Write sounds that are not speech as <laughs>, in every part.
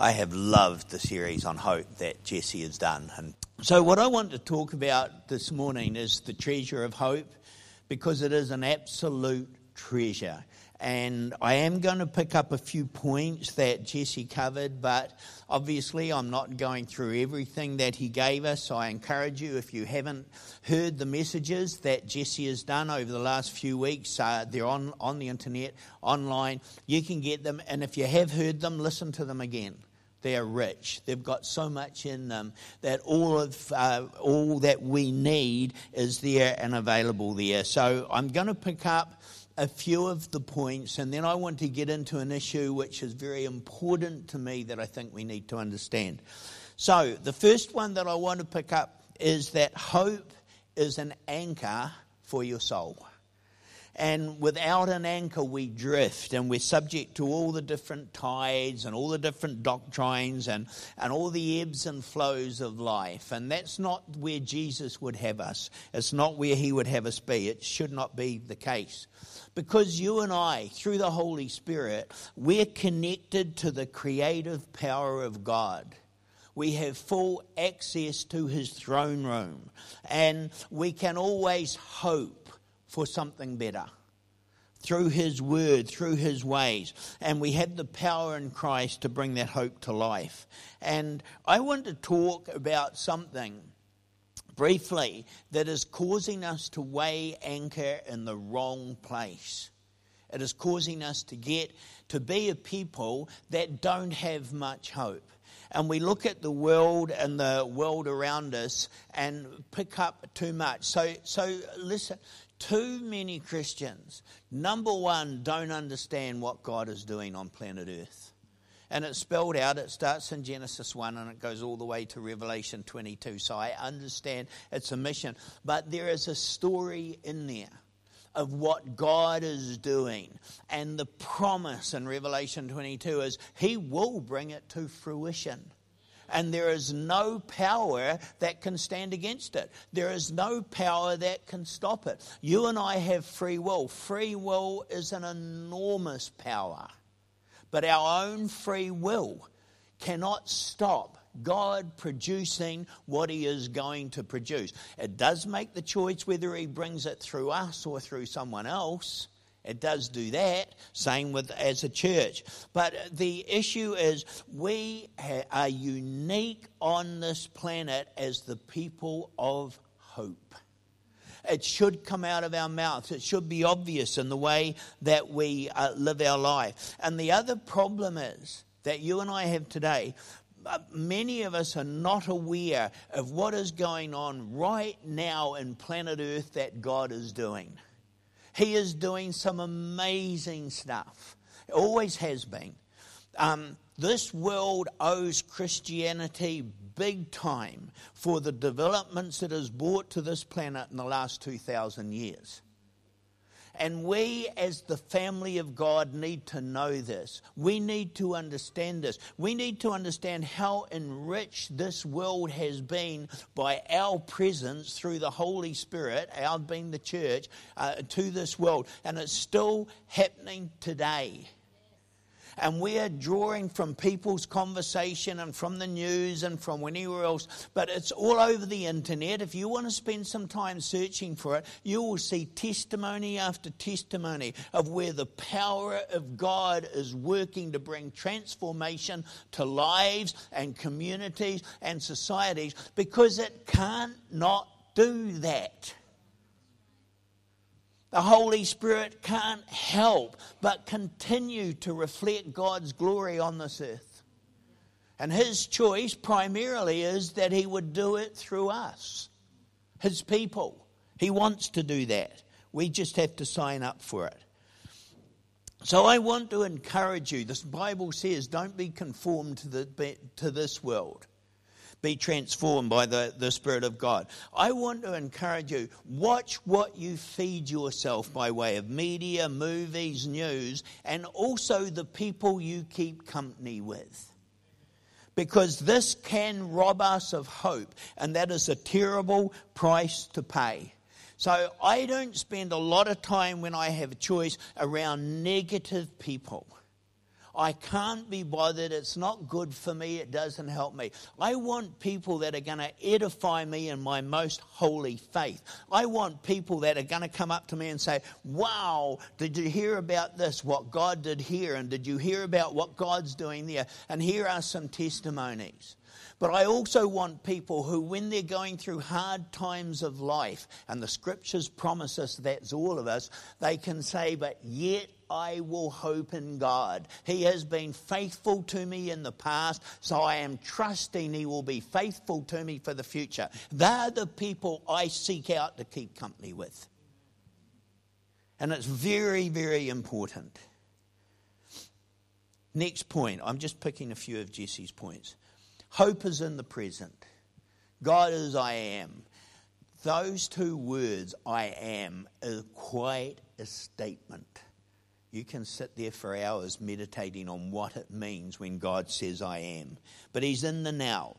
I have loved the series on hope that Jesse has done. And so, what I want to talk about this morning is the treasure of hope because it is an absolute treasure. And I am going to pick up a few points that Jesse covered, but obviously I'm not going through everything that he gave us. I encourage you, if you haven't heard the messages that Jesse has done over the last few weeks, uh, they're on, on the internet, online. You can get them. And if you have heard them, listen to them again. They are rich. They've got so much in them that all of uh, all that we need is there and available there. So I'm going to pick up a few of the points, and then I want to get into an issue which is very important to me that I think we need to understand. So, the first one that I want to pick up is that hope is an anchor for your soul. And without an anchor, we drift and we're subject to all the different tides and all the different doctrines and, and all the ebbs and flows of life. And that's not where Jesus would have us. It's not where he would have us be. It should not be the case. Because you and I, through the Holy Spirit, we're connected to the creative power of God we have full access to his throne room, and we can always hope for something better through His Word, through His ways. And we have the power in Christ to bring that hope to life. And I want to talk about something briefly that is causing us to weigh anchor in the wrong place. It is causing us to get to be a people that don't have much hope and we look at the world and the world around us and pick up too much. So, so listen, too many Christians, number one, don't understand what God is doing on planet Earth. And it's spelled out, it starts in Genesis 1 and it goes all the way to Revelation 22. So I understand it's a mission. But there is a story in there of what God is doing. And the promise in Revelation 22 is He will bring it to fruition and there is no power that can stand against it. There is no power that can stop it. You and I have free will. Free will is an enormous power, but our own free will cannot stop God producing what He is going to produce. It does make the choice whether He brings it through us or through someone else. It does do that, same with as a church. But the issue is we are unique on this planet as the people of hope. It should come out of our mouths. It should be obvious in the way that we uh, live our life. And the other problem is that you and I have today uh, many of us are not aware of what is going on right now in planet Earth that God is doing. He is doing some amazing stuff. It always has been. Um, this world owes Christianity big time for the developments it has brought to this planet in the last 2,000 years. And we, as the family of God, need to know this. We need to understand this. We need to understand how enriched this world has been by our presence through the Holy Spirit, our being the church, uh, to this world. And it's still happening today and we are drawing from people's conversation and from the news and from anywhere else, but it's all over the internet. If you want to spend some time searching for it, you will see testimony after testimony of where the power of God is working to bring transformation to lives and communities and societies because it can't not do that. The Holy Spirit can't help but continue to reflect God's glory on this earth. And His choice primarily is that He would do it through us, His people. He wants to do that. We just have to sign up for it. So I want to encourage you. This Bible says, don't be conformed to, the, to this world be transformed by the, the Spirit of God. I want to encourage you watch what you feed yourself by way of media, movies, news, and also the people you keep company with because this can rob us of hope, and that is a terrible price to pay. So I don't spend a lot of time when I have a choice around negative people. I can't be bothered. It's not good for me. It doesn't help me. I want people that are going to edify me in my most holy faith. I want people that are going to come up to me and say, Wow, did you hear about this? What God did here? And did you hear about what God's doing there? And here are some testimonies. But I also want people who, when they're going through hard times of life, and the scriptures promise us that's all of us, they can say, But yet I will hope in God. He has been faithful to me in the past, so I am trusting He will be faithful to me for the future. They're the people I seek out to keep company with. And it's very, very important. Next point, I'm just picking a few of Jesse's points. Hope is in the present. God is I am. Those two words, I am, is quite a statement. You can sit there for hours meditating on what it means when God says, I am. But He's in the now.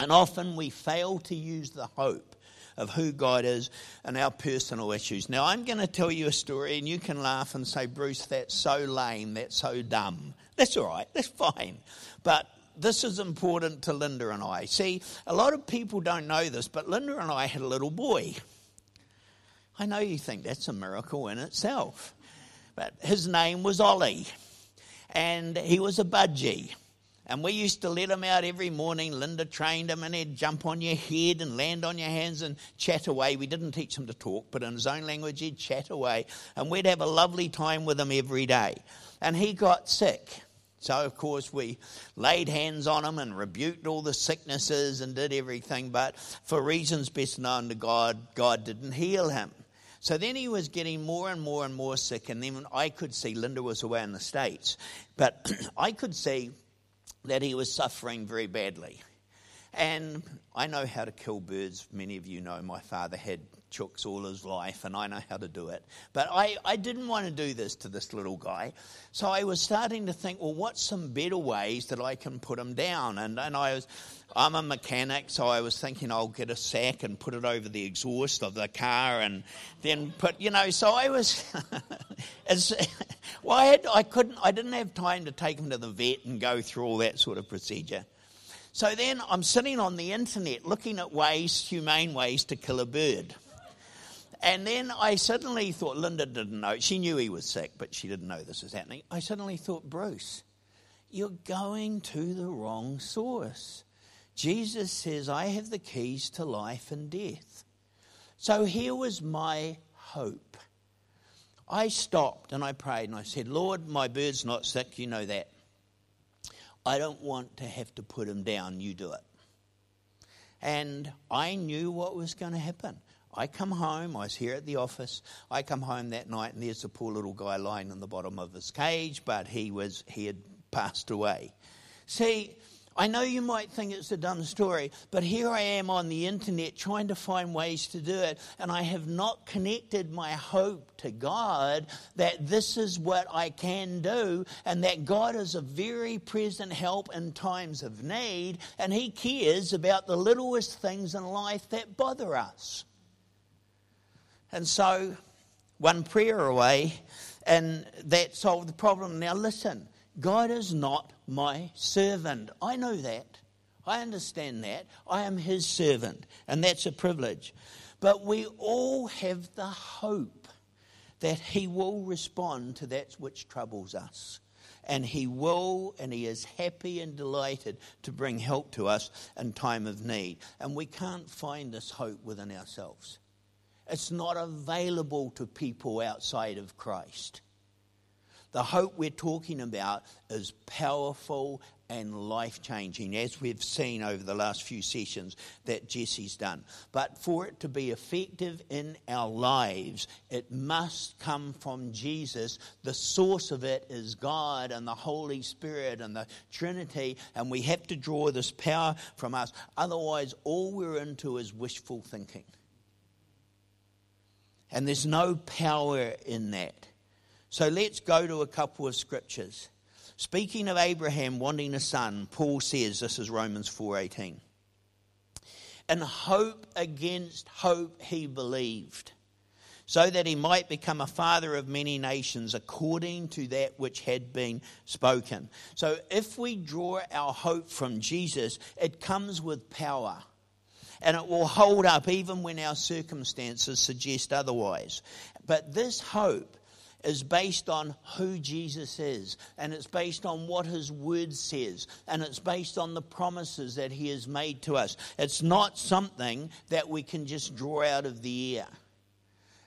And often we fail to use the hope of who God is in our personal issues. Now, I'm going to tell you a story, and you can laugh and say, Bruce, that's so lame, that's so dumb. That's all right, that's fine. But this is important to Linda and I. See, a lot of people don't know this, but Linda and I had a little boy. I know you think that's a miracle in itself, but his name was Ollie, and he was a budgie. And we used to let him out every morning. Linda trained him, and he'd jump on your head and land on your hands and chat away. We didn't teach him to talk, but in his own language, he'd chat away. And we'd have a lovely time with him every day. And he got sick. So, of course, we laid hands on him and rebuked all the sicknesses and did everything, but for reasons best known to God, God didn't heal him. So then he was getting more and more and more sick, and then I could see Linda was away in the States, but <clears throat> I could see that he was suffering very badly. And I know how to kill birds. Many of you know my father had chooks all his life, and I know how to do it. But I, I didn't want to do this to this little guy. So I was starting to think, well, what's some better ways that I can put him down? And, and I was, I'm a mechanic, so I was thinking I'll get a sack and put it over the exhaust of the car and then put, you know, so I was, <laughs> as, <laughs> well, I, had, I couldn't, I didn't have time to take him to the vet and go through all that sort of procedure. So then I'm sitting on the internet looking at ways, humane ways to kill a bird. And then I suddenly thought, Linda didn't know. She knew he was sick, but she didn't know this was happening. I suddenly thought, Bruce, you're going to the wrong source. Jesus says, I have the keys to life and death. So here was my hope. I stopped and I prayed and I said, Lord, my bird's not sick, you know that. I don't want to have to put him down, you do it. And I knew what was going to happen. I come home, I was here at the office. I come home that night and there's the poor little guy lying in the bottom of his cage, but he was he had passed away. See, I know you might think it's a dumb story, but here I am on the internet trying to find ways to do it, and I have not connected my hope to God that this is what I can do, and that God is a very present help in times of need, and He cares about the littlest things in life that bother us. And so, one prayer away, and that solved the problem. Now, listen, God is not my servant. I know that. I understand that. I am his servant, and that's a privilege. But we all have the hope that he will respond to that which troubles us. And he will, and he is happy and delighted to bring help to us in time of need. And we can't find this hope within ourselves. It's not available to people outside of Christ. The hope we're talking about is powerful and life changing, as we've seen over the last few sessions that Jesse's done. But for it to be effective in our lives, it must come from Jesus. The source of it is God and the Holy Spirit and the Trinity, and we have to draw this power from us. Otherwise, all we're into is wishful thinking. And there's no power in that. So let's go to a couple of scriptures. Speaking of Abraham wanting a son, Paul says, this is Romans 4:18. In hope against hope he believed, so that he might become a father of many nations according to that which had been spoken. So if we draw our hope from Jesus, it comes with power. And it will hold up even when our circumstances suggest otherwise. But this hope is based on who Jesus is, and it's based on what his word says, and it's based on the promises that he has made to us. It's not something that we can just draw out of the air.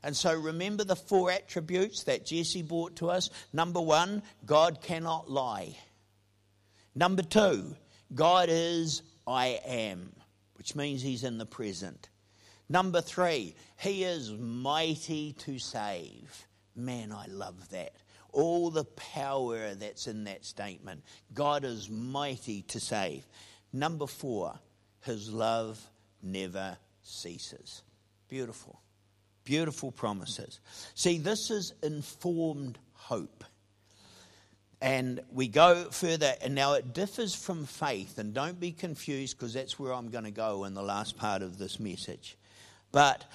And so remember the four attributes that Jesse brought to us. Number one, God cannot lie. Number two, God is I am, which means he's in the present. Number three, he is mighty to save. Man, I love that. All the power that's in that statement. God is mighty to save. Number four, his love never ceases. Beautiful. Beautiful promises. See, this is informed hope. And we go further, and now it differs from faith, and don't be confused because that's where I'm going to go in the last part of this message. But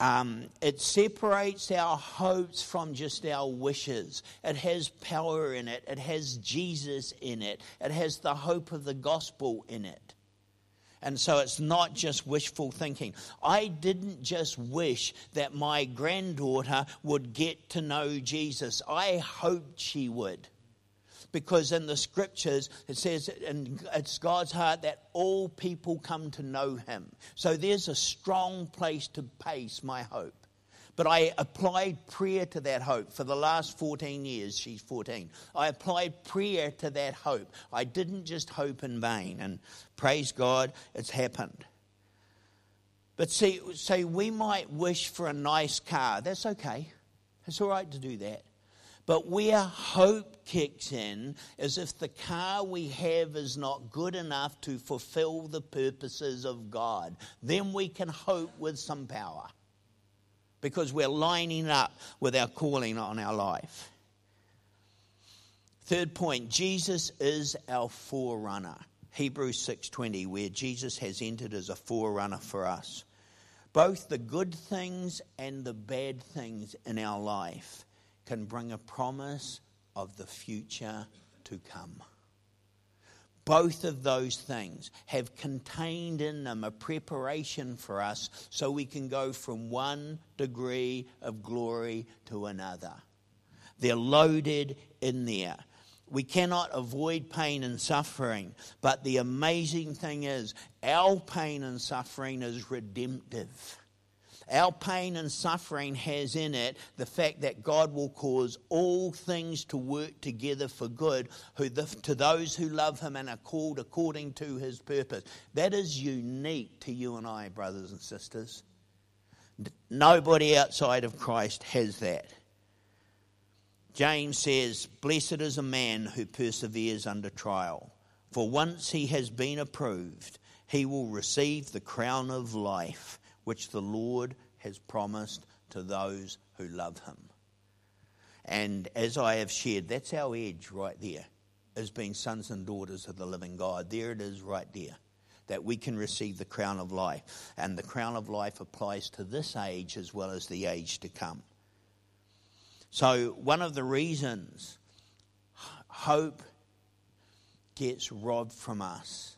um, it separates our hopes from just our wishes. It has power in it, it has Jesus in it, it has the hope of the gospel in it. And so it's not just wishful thinking. I didn't just wish that my granddaughter would get to know Jesus, I hoped she would. Because in the scriptures it says, and it's God's heart that all people come to know him. So there's a strong place to base my hope. But I applied prayer to that hope for the last 14 years. She's 14. I applied prayer to that hope. I didn't just hope in vain. And praise God, it's happened. But see, say we might wish for a nice car. That's okay. It's all right to do that. But where hope kicks in is if the car we have is not good enough to fulfill the purposes of God, then we can hope with some power because we're lining up with our calling on our life. Third point, Jesus is our forerunner. Hebrews 6:20 where Jesus has entered as a forerunner for us. Both the good things and the bad things in our life can bring a promise of the future to come both of those things have contained in them a preparation for us so we can go from one degree of glory to another. They're loaded in there. We cannot avoid pain and suffering, but the amazing thing is, our pain and suffering is redemptive. Our pain and suffering has in it the fact that God will cause all things to work together for good who the, to those who love Him and are called according to His purpose. That is unique to you and I, brothers and sisters. Nobody outside of Christ has that. James says, Blessed is a man who perseveres under trial, for once he has been approved, he will receive the crown of life which the Lord has promised to those who love him. And as I have shared, that's our edge right there, as being sons and daughters of the living God. There it is right there, that we can receive the crown of life. And the crown of life applies to this age as well as the age to come. So, one of the reasons hope gets robbed from us,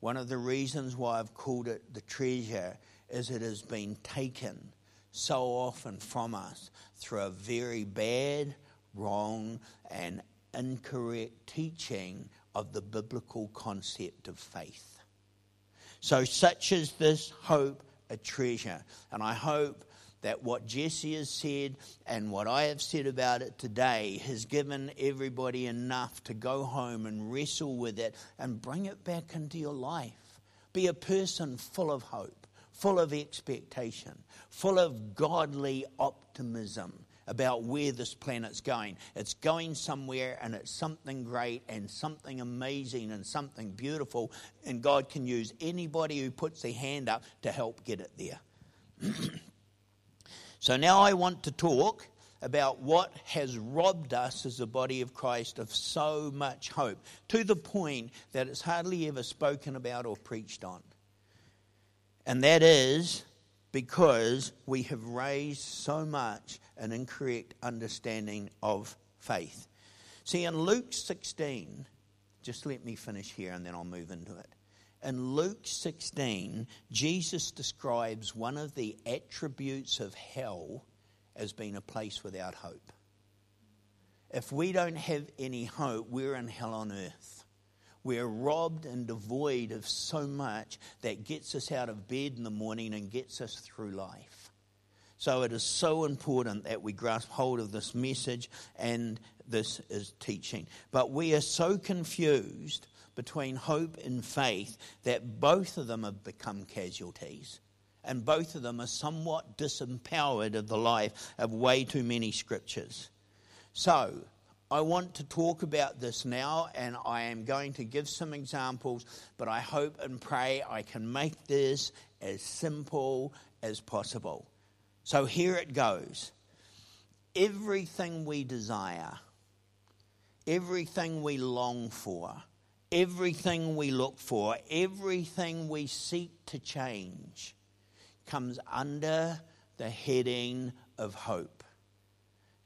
one of the reasons why I've called it the treasure is it has been taken so often from us through a very bad, wrong, and incorrect teaching of the biblical concept of faith. So, such is this hope a treasure. And I hope that what Jesse has said and what I have said about it today has given everybody enough to go home and wrestle with it and bring it back into your life. Be a person full of hope full of expectation, full of godly optimism about where this planet's going. It's going somewhere and it's something great and something amazing and something beautiful, and God can use anybody who puts their hand up to help get it there. <clears throat> so now I want to talk about what has robbed us as a body of Christ of so much hope to the point that it's hardly ever spoken about or preached on and that is because we have raised so much an incorrect understanding of faith. See, in Luke 16, just let me finish here and then I'll move into it. In Luke 16, Jesus describes one of the attributes of hell as being a place without hope. If we don't have any hope, we're in hell on earth. We're robbed and devoid of so much that gets us out of bed in the morning and gets us through life. So it is so important that we grasp hold of this message and this is teaching. But we are so confused between hope and faith that both of them have become casualties. And both of them are somewhat disempowered of the life of way too many scriptures. So, I want to talk about this now, and I am going to give some examples, but I hope and pray I can make this as simple as possible. So here it goes. Everything we desire, everything we long for, everything we look for, everything we seek to change comes under the heading of hope.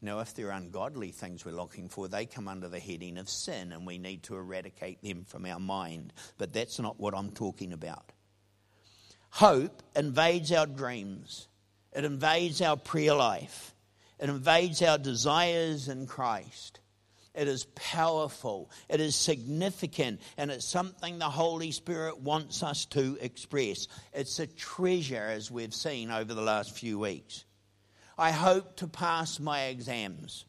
Now, if they're ungodly things we're looking for, they come under the heading of sin and we need to eradicate them from our mind. But that's not what I'm talking about. Hope invades our dreams, it invades our prayer life, it invades our desires in Christ. It is powerful, it is significant, and it's something the Holy Spirit wants us to express. It's a treasure, as we've seen over the last few weeks. I hope to pass my exams.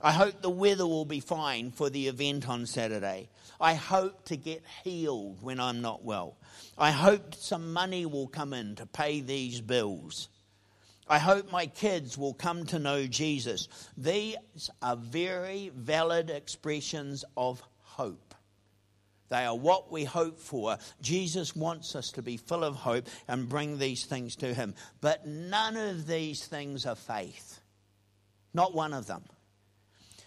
I hope the weather will be fine for the event on Saturday. I hope to get healed when I'm not well. I hope some money will come in to pay these bills. I hope my kids will come to know Jesus. These are very valid expressions of hope. They are what we hope for. Jesus wants us to be full of hope and bring these things to Him. But none of these things are faith. Not one of them.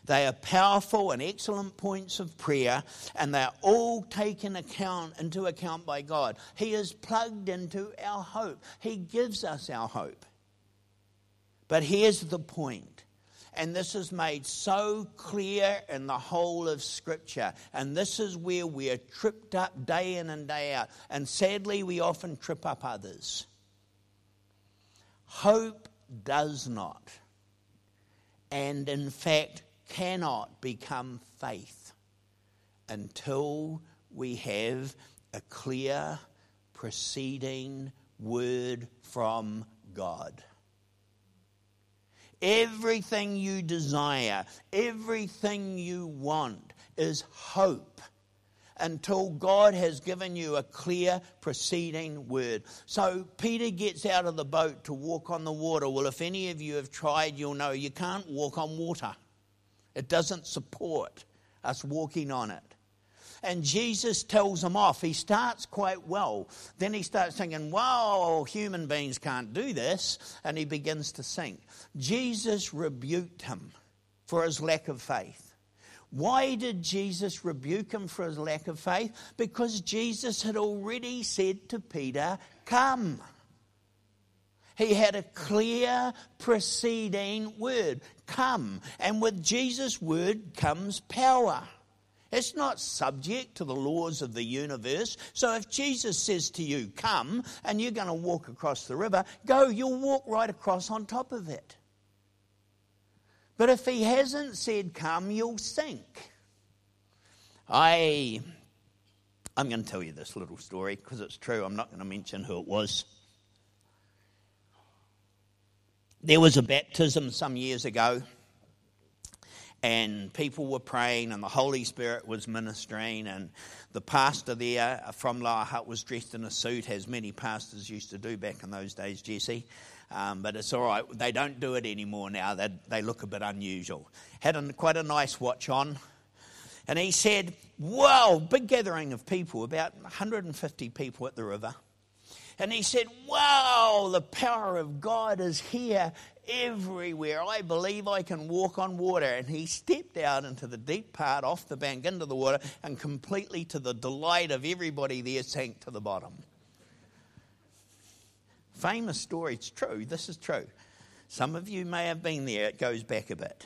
They are powerful and excellent points of prayer, and they're all taken account into account by God. He is plugged into our hope. He gives us our hope. But here's the point and this is made so clear in the whole of Scripture. And this is where we are tripped up day in and day out. And sadly, we often trip up others. Hope does not, and in fact cannot become faith until we have a clear preceding word from God. Everything you desire, everything you want is hope until God has given you a clear preceding word. So Peter gets out of the boat to walk on the water. Well, if any of you have tried, you'll know you can't walk on water, it doesn't support us walking on it. And Jesus tells him off. He starts quite well. Then he starts thinking, wow, human beings can't do this. And he begins to sink. Jesus rebuked him for his lack of faith. Why did Jesus rebuke him for his lack of faith? Because Jesus had already said to Peter, Come. He had a clear preceding word, Come. And with Jesus' word comes power. It's not subject to the laws of the universe. So if Jesus says to you, Come, and you're going to walk across the river, go, you'll walk right across on top of it. But if he hasn't said, Come, you'll sink. I. I'm going to tell you this little story because it's true. I'm not going to mention who it was. There was a baptism some years ago and people were praying and the Holy Spirit was ministering and the pastor there from Lower Hutt was dressed in a suit as many pastors used to do back in those days, Jesse. Um, but it's all right. They don't do it anymore now. They, they look a bit unusual. Had a, quite a nice watch on. And he said, Wow, big gathering of people, about 150 people at the river. And he said, Wow, the power of God is here everywhere. I believe I can walk on water. And he stepped out into the deep part, off the bank, into the water, and completely to the delight of everybody there sank to the bottom. Famous story. It's true. This is true. Some of you may have been there. It goes back a bit.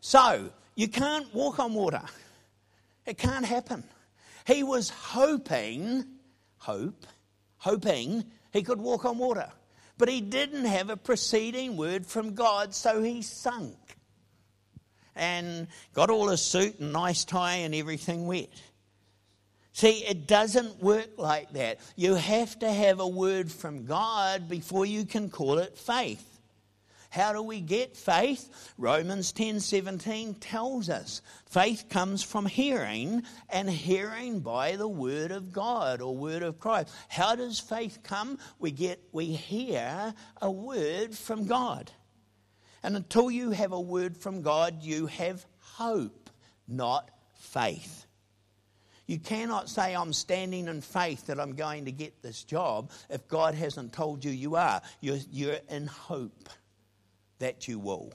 So, you can't walk on water. It can't happen. He was hoping, hope, hoping he could walk on water. But he didn't have a preceding word from God, so he sunk. And got all his suit and nice tie and everything wet. See, it doesn't work like that. You have to have a word from God before you can call it faith. How do we get faith? Romans 10:17 tells us faith comes from hearing and hearing by the word of God or word of Christ. How does faith come? We get we hear a word from God. And until you have a word from God, you have hope, not faith. You cannot say, I'm standing in faith that I'm going to get this job if God hasn't told you you are. You're, you're in hope that you will.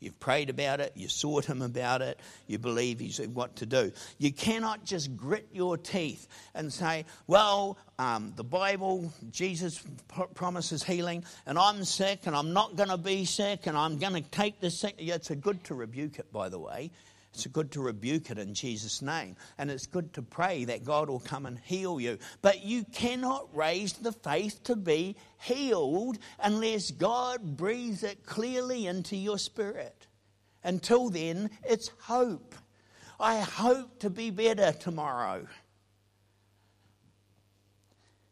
You've prayed about it, you sought Him about it, you believe He's what to do. You cannot just grit your teeth and say, Well, um, the Bible, Jesus promises healing, and I'm sick, and I'm not going to be sick, and I'm going to take this sick. Yeah, it's a good to rebuke it, by the way. It's good to rebuke it in Jesus' name. And it's good to pray that God will come and heal you. But you cannot raise the faith to be healed unless God breathes it clearly into your spirit. Until then, it's hope. I hope to be better tomorrow.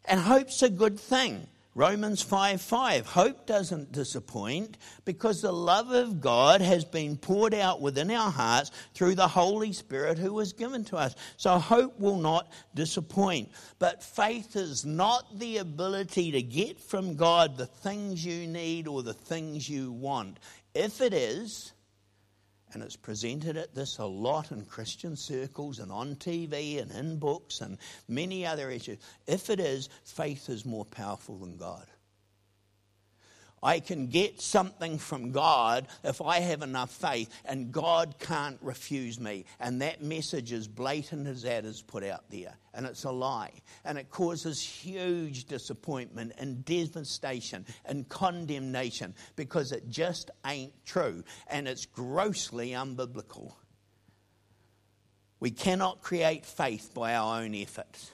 And hope's a good thing. Romans 5 5. Hope doesn't disappoint because the love of God has been poured out within our hearts through the Holy Spirit who was given to us. So hope will not disappoint. But faith is not the ability to get from God the things you need or the things you want. If it is, and it's presented at this a lot in Christian circles and on TV and in books and many other issues. If it is, faith is more powerful than God. I can get something from God if I have enough faith, and God can't refuse me. And that message is blatant as that is put out there. And it's a lie. And it causes huge disappointment and devastation and condemnation because it just ain't true. And it's grossly unbiblical. We cannot create faith by our own efforts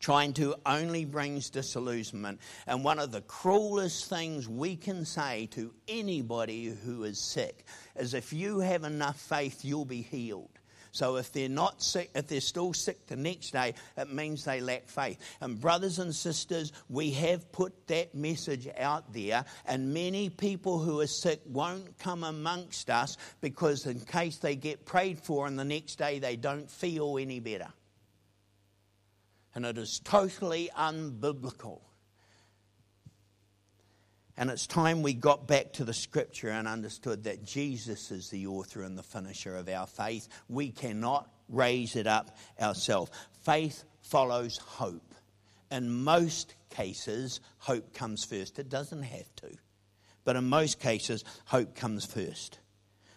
trying to only brings disillusionment. And one of the cruelest things we can say to anybody who is sick is if you have enough faith, you'll be healed. So if they're not sick, if they're still sick the next day, it means they lack faith. And brothers and sisters, we have put that message out there, and many people who are sick won't come amongst us because in case they get prayed for and the next day they don't feel any better and it is totally unbiblical. And it's time we got back to the scripture and understood that Jesus is the author and the finisher of our faith. We cannot raise it up ourselves. Faith follows hope. In most cases, hope comes first. It doesn't have to, but in most cases, hope comes first.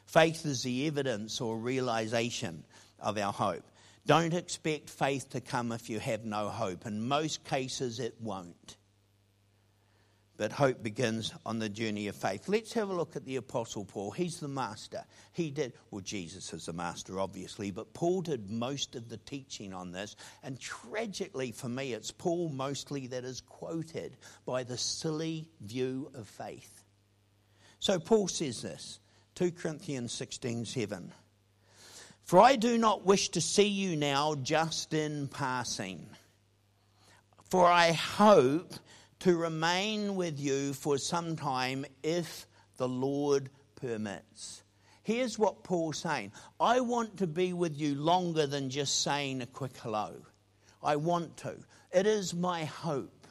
Faith is the evidence or realization of our hope. Don't expect faith to come if you have no hope. In most cases, it won't. But hope begins on the journey of faith. Let's have a look at the Apostle Paul. He's the master. He did, well, Jesus is the master, obviously, but Paul did most of the teaching on this. And tragically for me, it's Paul mostly that is quoted by the silly view of faith. So Paul says this 2 Corinthians 16 7. For I do not wish to see you now just in passing. For I hope to remain with you for some time if the Lord permits. Here's what Paul's saying I want to be with you longer than just saying a quick hello. I want to. It is my hope.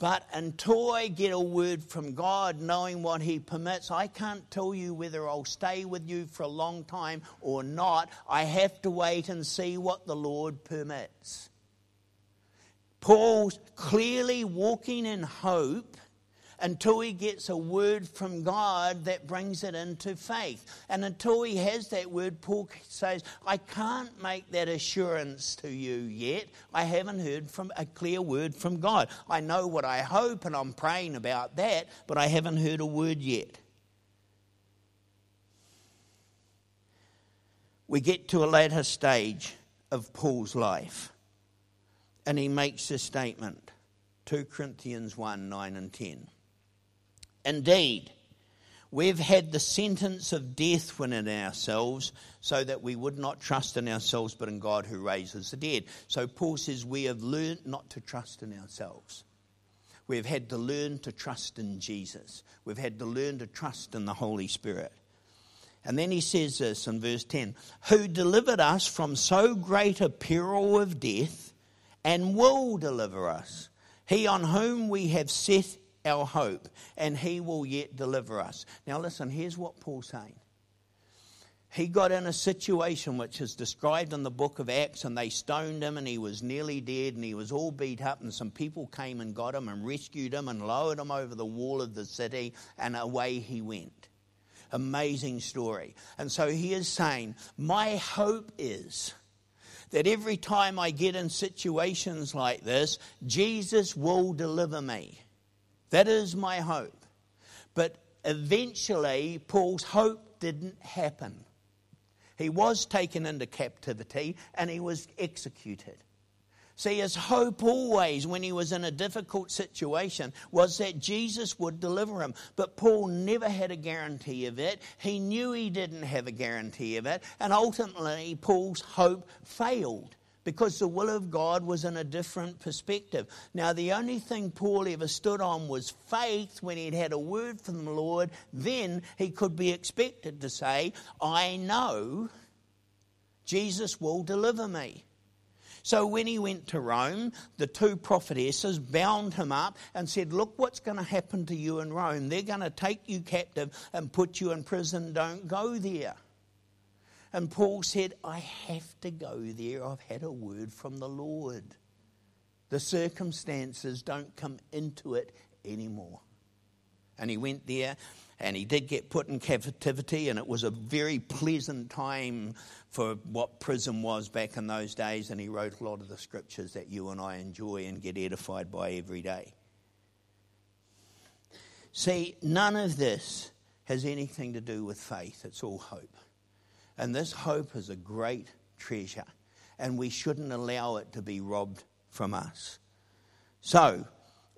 But until I get a word from God, knowing what He permits, I can't tell you whether I'll stay with you for a long time or not. I have to wait and see what the Lord permits. Paul's clearly walking in hope until he gets a word from God that brings it into faith. And until he has that word, Paul says, I can't make that assurance to you yet. I haven't heard from a clear word from God. I know what I hope and I'm praying about that, but I haven't heard a word yet. We get to a later stage of Paul's life, and he makes a statement 2 Corinthians 1 9 and 10. Indeed, we've had the sentence of death within ourselves so that we would not trust in ourselves but in God who raises the dead. So Paul says we have learned not to trust in ourselves. We've had to learn to trust in Jesus. We've had to learn to trust in the Holy Spirit. And then he says this in verse 10 Who delivered us from so great a peril of death and will deliver us. He on whom we have set our hope, and he will yet deliver us. Now, listen, here's what Paul's saying. He got in a situation which is described in the book of Acts, and they stoned him, and he was nearly dead, and he was all beat up, and some people came and got him and rescued him and lowered him over the wall of the city, and away he went. Amazing story. And so he is saying, My hope is that every time I get in situations like this, Jesus will deliver me. That is my hope. But eventually, Paul's hope didn't happen. He was taken into captivity and he was executed. See, his hope always, when he was in a difficult situation, was that Jesus would deliver him. But Paul never had a guarantee of it. He knew he didn't have a guarantee of it. And ultimately, Paul's hope failed because the will of God was in a different perspective. Now, the only thing Paul ever stood on was faith when he'd had a word from the Lord. Then he could be expected to say, I know Jesus will deliver me. So when he went to Rome, the two prophetesses bound him up and said, Look what's going to happen to you in Rome. They're going to take you captive and put you in prison. Don't go there. And Paul said, I have to go there. I've had a word from the Lord. The circumstances don't come into it anymore. And he went there and he did get put in captivity, and it was a very pleasant time for what prison was back in those days. And he wrote a lot of the scriptures that you and I enjoy and get edified by every day. See, none of this has anything to do with faith, it's all hope. And this hope is a great treasure, and we shouldn't allow it to be robbed from us. So,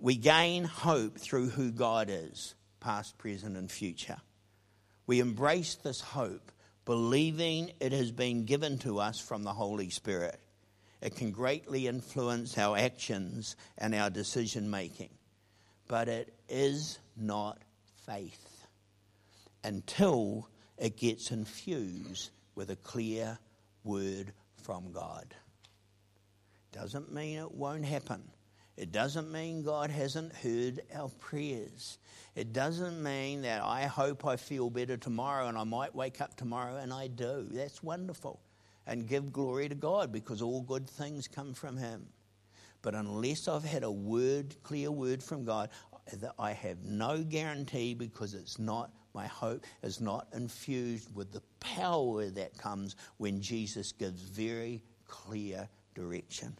we gain hope through who God is, past, present, and future. We embrace this hope, believing it has been given to us from the Holy Spirit. It can greatly influence our actions and our decision making, but it is not faith until it gets infused with a clear word from God. Doesn't mean it won't happen. It doesn't mean God hasn't heard our prayers. It doesn't mean that I hope I feel better tomorrow and I might wake up tomorrow and I do. That's wonderful. And give glory to God because all good things come from Him. But unless I've had a word, clear word from God, I have no guarantee because it's not my hope is not infused with the power that comes when Jesus gives very clear direction.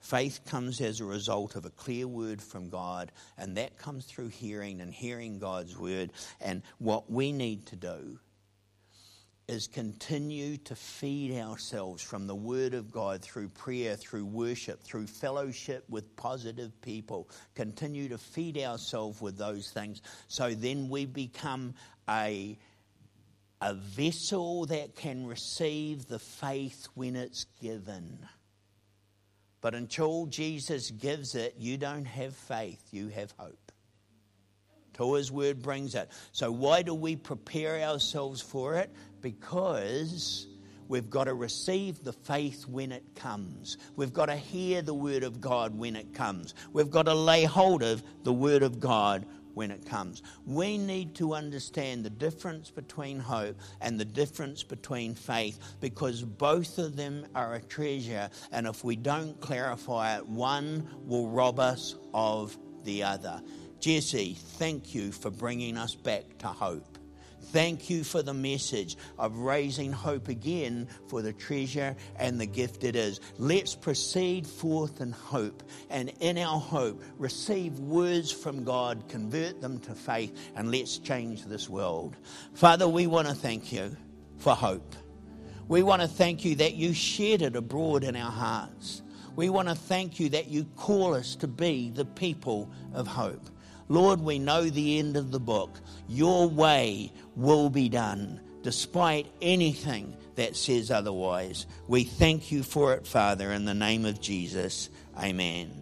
Faith comes as a result of a clear word from God, and that comes through hearing and hearing God's word. And what we need to do is continue to feed ourselves from the Word of God through prayer, through worship, through fellowship with positive people. Continue to feed ourselves with those things so then we become a, a vessel that can receive the faith when it's given. But until Jesus gives it, you don't have faith, you have hope till his word brings it. So, why do we prepare ourselves for it? Because we've got to receive the faith when it comes. We've got to hear the word of God when it comes. We've got to lay hold of the word of God when it comes. We need to understand the difference between hope and the difference between faith because both of them are a treasure, and if we don't clarify it, one will rob us of the other. Jesse, thank you for bringing us back to hope. Thank you for the message of raising hope again for the treasure and the gift it is. Let's proceed forth in hope, and in our hope, receive words from God, convert them to faith, and let's change this world. Father, we want to thank you for hope. We want to thank you that you shed it abroad in our hearts. We want to thank you that you call us to be the people of hope. Lord, we know the end of the book. Your way will be done despite anything that says otherwise. We thank you for it, Father, in the name of Jesus. Amen.